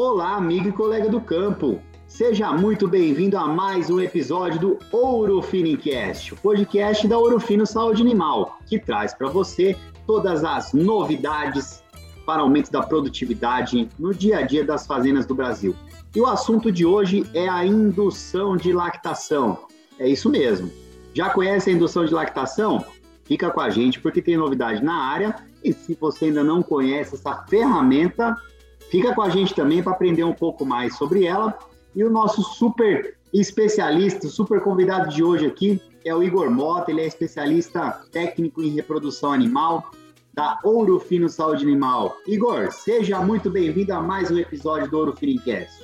Olá, amigo e colega do campo. Seja muito bem-vindo a mais um episódio do Ouro Finicast, o podcast da Ouro Fino Saúde Animal, que traz para você todas as novidades para aumento da produtividade no dia a dia das fazendas do Brasil. E o assunto de hoje é a indução de lactação. É isso mesmo. Já conhece a indução de lactação? Fica com a gente porque tem novidade na área. E se você ainda não conhece essa ferramenta, fica com a gente também para aprender um pouco mais sobre ela. E o nosso super especialista, super convidado de hoje aqui é o Igor Mota. Ele é especialista técnico em reprodução animal da Ouro Fino Saúde Animal. Igor, seja muito bem-vindo a mais um episódio do Ouro Finicast.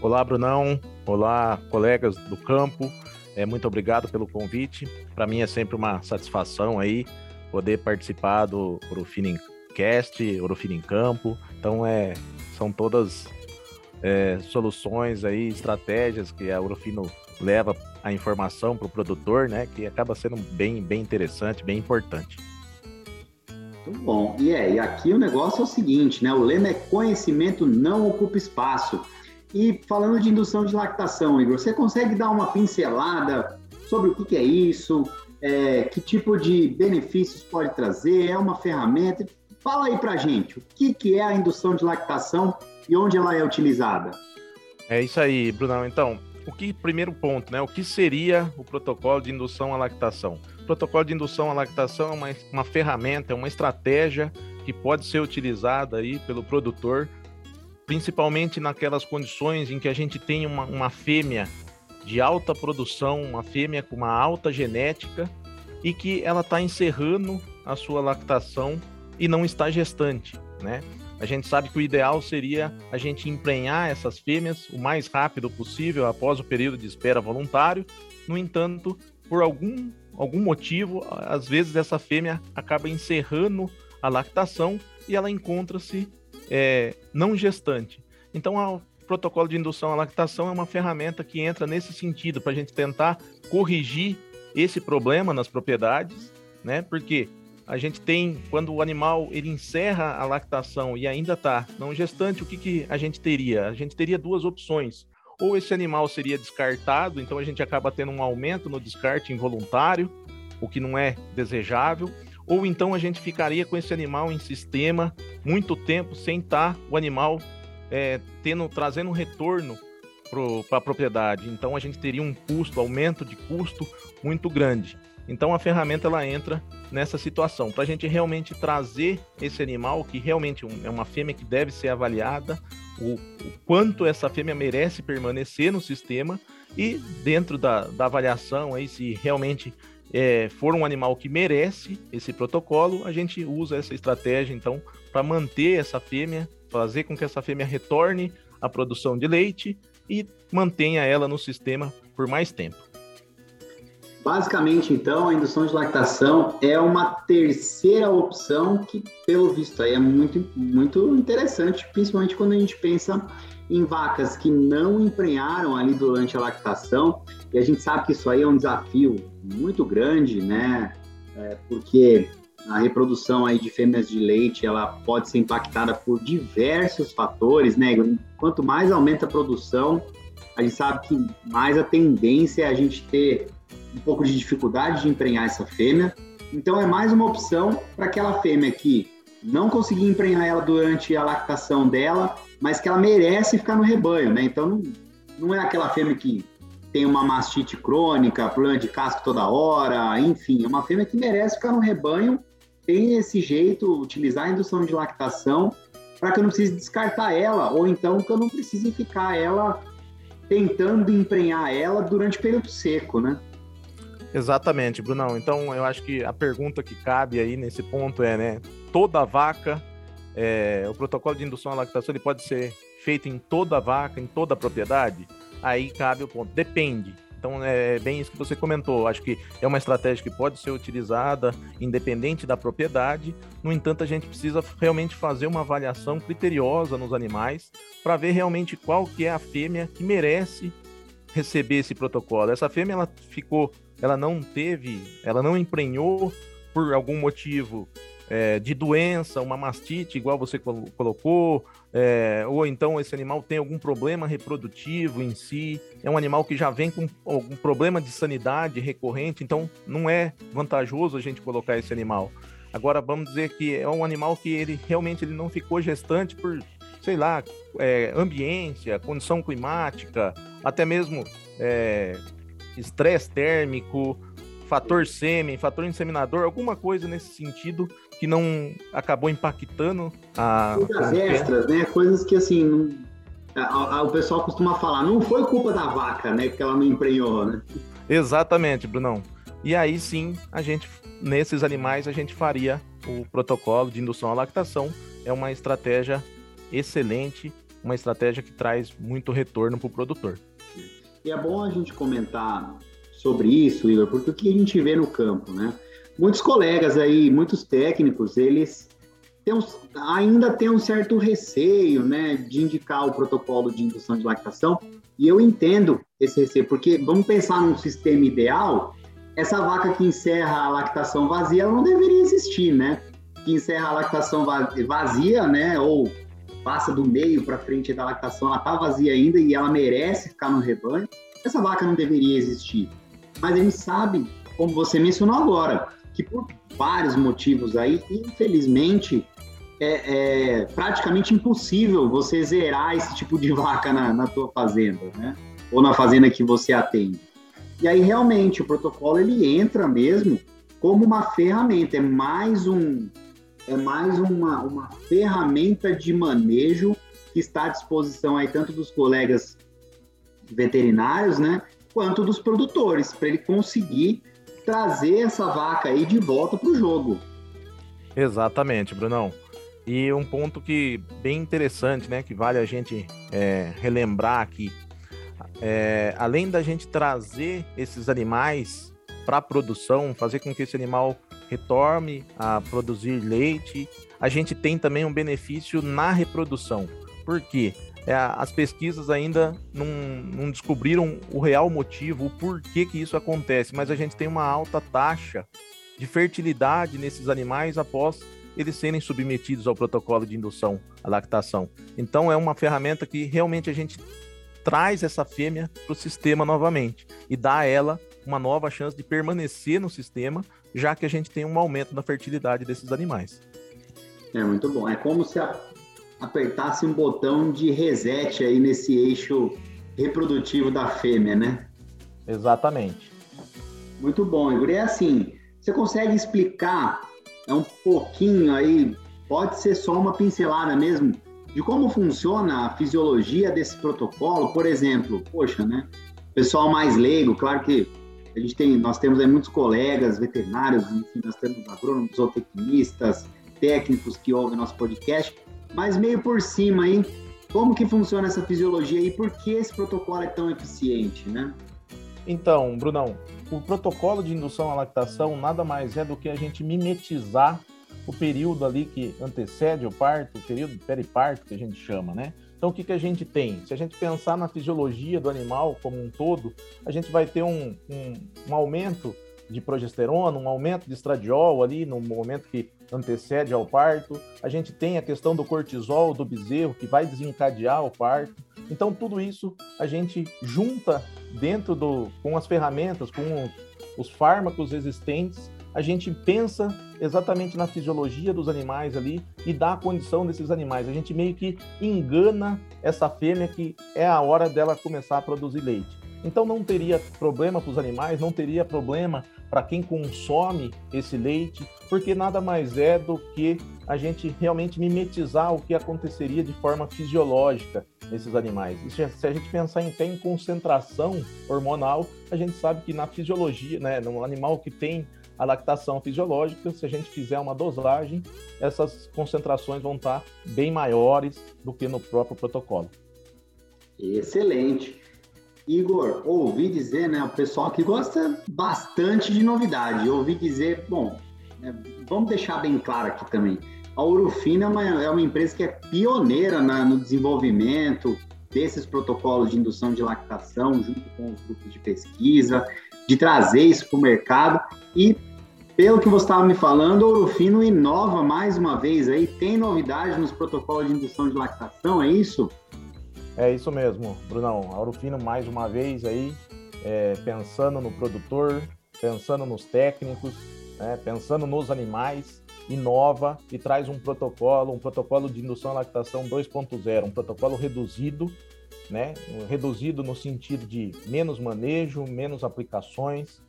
Olá, Brunão. Olá, colegas do campo. É, muito obrigado pelo convite. Para mim é sempre uma satisfação aí poder participar do Orofinincast, Orofino em Campo. Então é, são todas é, soluções aí, estratégias que a Orofino leva a informação para o produtor, né? Que acaba sendo bem, bem interessante, bem importante. Muito bom. E é, e aqui o negócio é o seguinte, né? O lema é conhecimento não ocupa espaço. E falando de indução de lactação, Igor, você consegue dar uma pincelada sobre o que, que é isso, é, que tipo de benefícios pode trazer, é uma ferramenta? Fala aí pra gente, o que, que é a indução de lactação e onde ela é utilizada? É isso aí, Brunão. Então, o que primeiro ponto, né? O que seria o protocolo de indução à lactação? O protocolo de indução à lactação é uma, uma ferramenta, é uma estratégia que pode ser utilizada aí pelo produtor principalmente naquelas condições em que a gente tem uma, uma fêmea de alta produção, uma fêmea com uma alta genética e que ela está encerrando a sua lactação e não está gestante, né? A gente sabe que o ideal seria a gente emprenhar essas fêmeas o mais rápido possível após o período de espera voluntário. No entanto, por algum, algum motivo, às vezes essa fêmea acaba encerrando a lactação e ela encontra-se é, não gestante. Então, o protocolo de indução à lactação é uma ferramenta que entra nesse sentido, para a gente tentar corrigir esse problema nas propriedades, né? Porque a gente tem, quando o animal ele encerra a lactação e ainda está não gestante, o que, que a gente teria? A gente teria duas opções. Ou esse animal seria descartado, então a gente acaba tendo um aumento no descarte involuntário, o que não é desejável, ou então a gente ficaria com esse animal em sistema muito tempo sem estar tá o animal é, tendo trazendo um retorno para a propriedade. Então a gente teria um custo, aumento de custo muito grande. Então a ferramenta ela entra nessa situação para a gente realmente trazer esse animal que realmente é uma fêmea que deve ser avaliada, o, o quanto essa fêmea merece permanecer no sistema e dentro da, da avaliação aí se realmente é, for um animal que merece esse protocolo, a gente usa essa estratégia, então, para manter essa fêmea, fazer com que essa fêmea retorne à produção de leite e mantenha ela no sistema por mais tempo. Basicamente, então, a indução de lactação é uma terceira opção que, pelo visto, aí é muito, muito interessante, principalmente quando a gente pensa em vacas que não emprenharam ali durante a lactação. E a gente sabe que isso aí é um desafio muito grande, né? É, porque a reprodução aí de fêmeas de leite ela pode ser impactada por diversos fatores, né? Quanto mais aumenta a produção, a gente sabe que mais a tendência é a gente ter um pouco de dificuldade de emprenhar essa fêmea. Então é mais uma opção para aquela fêmea que não conseguir emprenhar ela durante a lactação dela, mas que ela merece ficar no rebanho, né? Então não, não é aquela fêmea que tem uma mastite crônica, problema de casco toda hora, enfim, é uma fêmea que merece ficar no rebanho, tem esse jeito, utilizar a indução de lactação para que eu não precise descartar ela, ou então que eu não precise ficar ela tentando emprenhar ela durante o período seco, né? Exatamente, Brunão. Então eu acho que a pergunta que cabe aí nesse ponto é, né? Toda vaca, é, o protocolo de indução à lactação ele pode ser feito em toda vaca, em toda propriedade? aí cabe o ponto. Depende. Então é bem isso que você comentou. Acho que é uma estratégia que pode ser utilizada independente da propriedade. No entanto, a gente precisa realmente fazer uma avaliação criteriosa nos animais para ver realmente qual que é a fêmea que merece receber esse protocolo. Essa fêmea ela ficou, ela não teve, ela não emprenhou por algum motivo é, de doença, uma mastite, igual você colocou, é, ou então esse animal tem algum problema reprodutivo em si, é um animal que já vem com algum problema de sanidade recorrente, então não é vantajoso a gente colocar esse animal. Agora vamos dizer que é um animal que ele realmente ele não ficou gestante por, sei lá, é, ambiência, condição climática, até mesmo é, estresse térmico, fator sêmen, fator inseminador, alguma coisa nesse sentido que não acabou impactando a. Coisas extras, né? Coisas que assim. Não... A, a, o pessoal costuma falar, não foi culpa da vaca, né? Que ela não emprenhou, né? Exatamente, Brunão. E aí sim, a gente, nesses animais, a gente faria o protocolo de indução à lactação. É uma estratégia excelente, uma estratégia que traz muito retorno para o produtor. E é bom a gente comentar sobre isso, Igor, porque o que a gente vê no campo, né? Muitos colegas aí, muitos técnicos, eles têm um, ainda têm um certo receio, né, de indicar o protocolo de indução de lactação, e eu entendo esse receio, porque vamos pensar num sistema ideal, essa vaca que encerra a lactação vazia, ela não deveria existir, né? Que encerra a lactação vazia, né, ou passa do meio para frente da lactação, ela está vazia ainda e ela merece ficar no rebanho, essa vaca não deveria existir. Mas a gente sabe, como você mencionou agora, que por vários motivos aí, infelizmente, é, é praticamente impossível você zerar esse tipo de vaca na, na tua fazenda, né? Ou na fazenda que você atende. E aí, realmente, o protocolo ele entra mesmo como uma ferramenta, é mais um, é mais uma, uma ferramenta de manejo que está à disposição aí tanto dos colegas veterinários, né, quanto dos produtores, para ele conseguir trazer essa vaca aí de volta para o jogo. Exatamente, Brunão. E um ponto que bem interessante, né, que vale a gente é, relembrar aqui, é, além da gente trazer esses animais para a produção, fazer com que esse animal retorne a produzir leite, a gente tem também um benefício na reprodução. Por quê? É, as pesquisas ainda não, não, descobriram o real motivo, o porquê que isso acontece, mas a gente tem uma alta taxa de fertilidade nesses animais após eles serem submetidos ao protocolo de indução à lactação. Então é uma ferramenta que realmente a gente traz essa fêmea para o sistema novamente e dá a ela uma nova chance de permanecer no sistema já que a gente tem um aumento na fertilidade desses animais. É muito bom. É como se apertasse um botão de reset aí nesse eixo reprodutivo da fêmea, né? Exatamente. Muito bom, Igor. E é assim, você consegue explicar é um pouquinho aí, pode ser só uma pincelada mesmo, de como funciona a fisiologia desse protocolo? Por exemplo, poxa, né? Pessoal mais leigo, claro que a gente tem, nós temos aí muitos colegas veterinários, enfim, nós temos agrônomos, zootecnistas, técnicos que ouvem nosso podcast, mas meio por cima aí, como que funciona essa fisiologia e por que esse protocolo é tão eficiente, né? Então, Brunão, o protocolo de indução à lactação nada mais é do que a gente mimetizar o período ali que antecede o parto, o período periparto que a gente chama, né? Então, o que, que a gente tem? Se a gente pensar na fisiologia do animal como um todo, a gente vai ter um, um, um aumento de progesterona, um aumento de estradiol ali no momento que antecede ao parto. A gente tem a questão do cortisol do bezerro que vai desencadear o parto. Então tudo isso a gente junta dentro do com as ferramentas, com os, os fármacos existentes a gente pensa exatamente na fisiologia dos animais ali e dá a condição desses animais. A gente meio que engana essa fêmea que é a hora dela começar a produzir leite. Então não teria problema para os animais, não teria problema para quem consome esse leite, porque nada mais é do que a gente realmente mimetizar o que aconteceria de forma fisiológica nesses animais. E se a gente pensar em, em concentração hormonal, a gente sabe que na fisiologia, né, no animal que tem a lactação fisiológica, se a gente fizer uma dosagem, essas concentrações vão estar bem maiores do que no próprio protocolo. Excelente. Igor, ouvi dizer, né, o pessoal aqui gosta bastante de novidade. ouvi dizer, bom, é, vamos deixar bem claro aqui também. A Urufina é uma, é uma empresa que é pioneira na, no desenvolvimento desses protocolos de indução de lactação, junto com os grupos de pesquisa, de trazer isso para o mercado. E pelo que você estava me falando, Ouro Fino inova mais uma vez aí, tem novidade nos protocolos de indução de lactação, é isso? É isso mesmo, Brunão. Ouro Fino mais uma vez aí, é, pensando no produtor, pensando nos técnicos, né, pensando nos animais, inova e traz um protocolo, um protocolo de indução à lactação 2.0, um protocolo reduzido, né, reduzido no sentido de menos manejo, menos aplicações,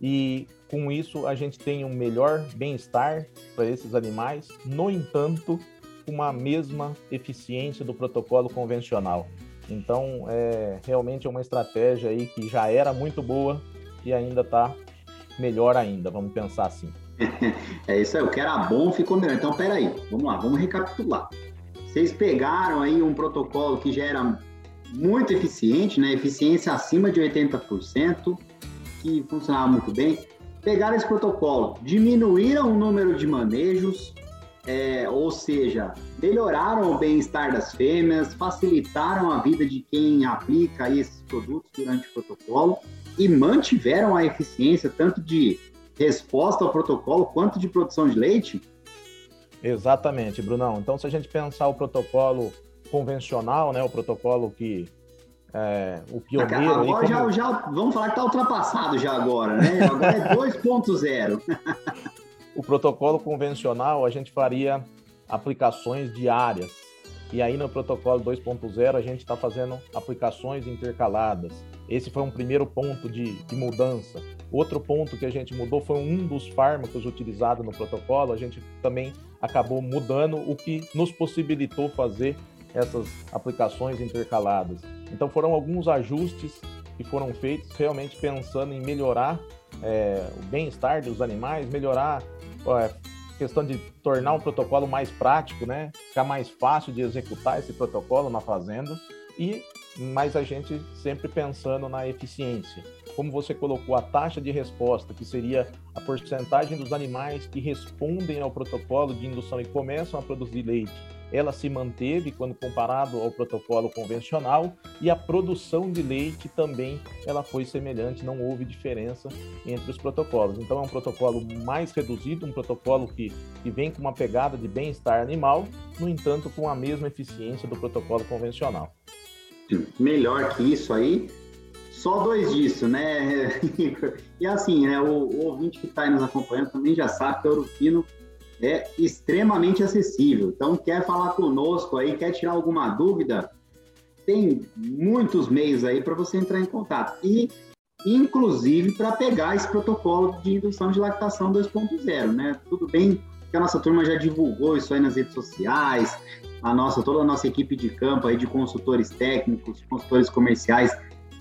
e com isso a gente tem um melhor bem-estar para esses animais, no entanto, com uma mesma eficiência do protocolo convencional. Então, é realmente é uma estratégia aí que já era muito boa e ainda está melhor ainda, vamos pensar assim. É isso aí, o que era bom ficou melhor. Então, peraí, vamos lá, vamos recapitular. Vocês pegaram aí um protocolo que já era muito eficiente, né? Eficiência acima de 80%, que funcionava muito bem, pegaram esse protocolo, diminuíram o número de manejos, é, ou seja, melhoraram o bem-estar das fêmeas, facilitaram a vida de quem aplica esses produtos durante o protocolo e mantiveram a eficiência tanto de resposta ao protocolo quanto de produção de leite? Exatamente, Brunão. Então, se a gente pensar o protocolo convencional, né, o protocolo que é, o pioneiro. Agora como... já, já, vamos falar que está ultrapassado já agora, né? Agora é 2.0. o protocolo convencional a gente faria aplicações diárias. E aí no protocolo 2.0 a gente está fazendo aplicações intercaladas. Esse foi um primeiro ponto de, de, mudança. Outro ponto que a gente mudou foi um dos fármacos utilizados no protocolo. A gente também acabou mudando o que nos possibilitou fazer essas aplicações intercaladas. Então foram alguns ajustes que foram feitos realmente pensando em melhorar é, o bem-estar dos animais, melhorar é, questão de tornar o protocolo mais prático, né? Ficar mais fácil de executar esse protocolo na fazenda e mas a gente sempre pensando na eficiência. Como você colocou a taxa de resposta, que seria a porcentagem dos animais que respondem ao protocolo de indução e começam a produzir leite ela se manteve quando comparado ao protocolo convencional e a produção de leite também ela foi semelhante, não houve diferença entre os protocolos. Então é um protocolo mais reduzido, um protocolo que, que vem com uma pegada de bem-estar animal, no entanto com a mesma eficiência do protocolo convencional. Melhor que isso aí, só dois disso, né? e assim, né, o, o ouvinte que está nos acompanhando também já sabe que o Ouro Fino é extremamente acessível. Então, quer falar conosco aí, quer tirar alguma dúvida, tem muitos meios aí para você entrar em contato. E, inclusive, para pegar esse protocolo de indução de lactação 2.0, né? Tudo bem que a nossa turma já divulgou isso aí nas redes sociais, a nossa, toda a nossa equipe de campo aí de consultores técnicos, consultores comerciais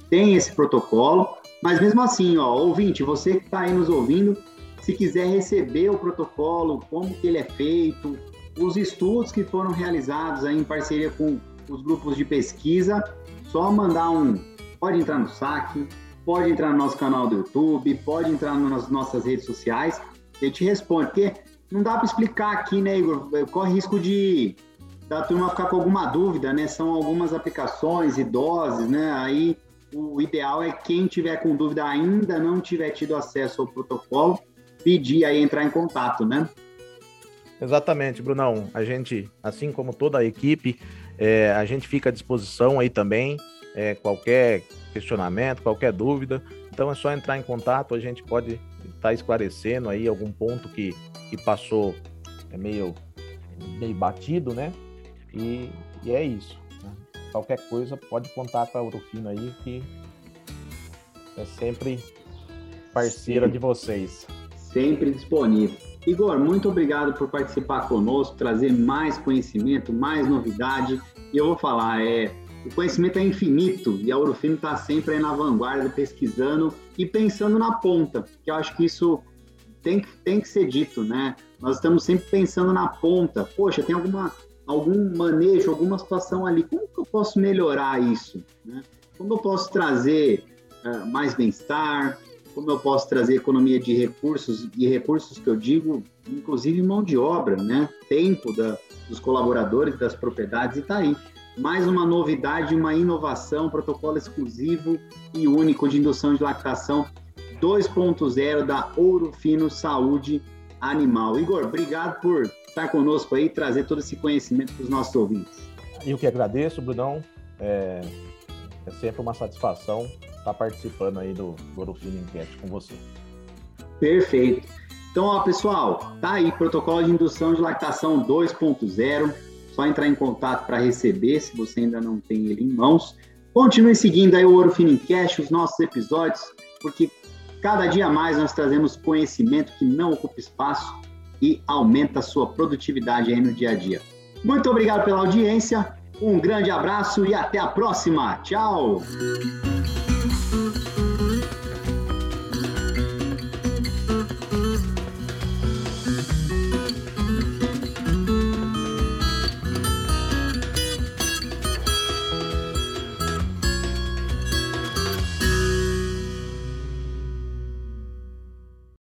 tem esse protocolo, mas mesmo assim, ó, ouvinte, você que está aí nos ouvindo, se quiser receber o protocolo, como que ele é feito, os estudos que foram realizados aí em parceria com os grupos de pesquisa, só mandar um, pode entrar no saque, pode entrar no nosso canal do YouTube, pode entrar nas nossas redes sociais, a gente responde, porque não dá para explicar aqui, né, Igor? Corre risco de da turma ficar com alguma dúvida, né? São algumas aplicações e doses, né? Aí o ideal é quem tiver com dúvida ainda não tiver tido acesso ao protocolo, pedir aí entrar em contato, né? Exatamente, Brunão. A gente, assim como toda a equipe, é, a gente fica à disposição aí também. É, qualquer questionamento, qualquer dúvida. Então é só entrar em contato, a gente pode estar tá esclarecendo aí algum ponto que, que passou é meio, meio batido, né? E, e é isso. Né? Qualquer coisa pode contar com a Urufino aí, que é sempre parceira Sim. de vocês sempre disponível. Igor, muito obrigado por participar conosco, trazer mais conhecimento, mais novidade. E eu vou falar, é, o conhecimento é infinito e a Urufino está sempre na vanguarda, pesquisando e pensando na ponta, que eu acho que isso tem, tem que ser dito, né? Nós estamos sempre pensando na ponta. Poxa, tem alguma, algum manejo, alguma situação ali, como que eu posso melhorar isso? Né? Como eu posso trazer uh, mais bem-estar, como eu posso trazer economia de recursos, e recursos que eu digo, inclusive mão de obra, né? tempo da, dos colaboradores, das propriedades, e está aí. Mais uma novidade, uma inovação, protocolo exclusivo e único de indução de lactação 2.0 da Ouro Fino Saúde Animal. Igor, obrigado por estar conosco aí trazer todo esse conhecimento para os nossos ouvintes. Eu que agradeço, Brunão. É, é sempre uma satisfação estar participando aí do, do Ouro Fino Enquete com você. Perfeito. Então, ó, pessoal, tá aí, protocolo de indução de lactação 2.0. Só entrar em contato para receber, se você ainda não tem ele em mãos. Continue seguindo aí o Ouro Fino os nossos episódios, porque cada dia mais nós trazemos conhecimento que não ocupa espaço e aumenta a sua produtividade aí no dia a dia. Muito obrigado pela audiência, um grande abraço e até a próxima. Tchau!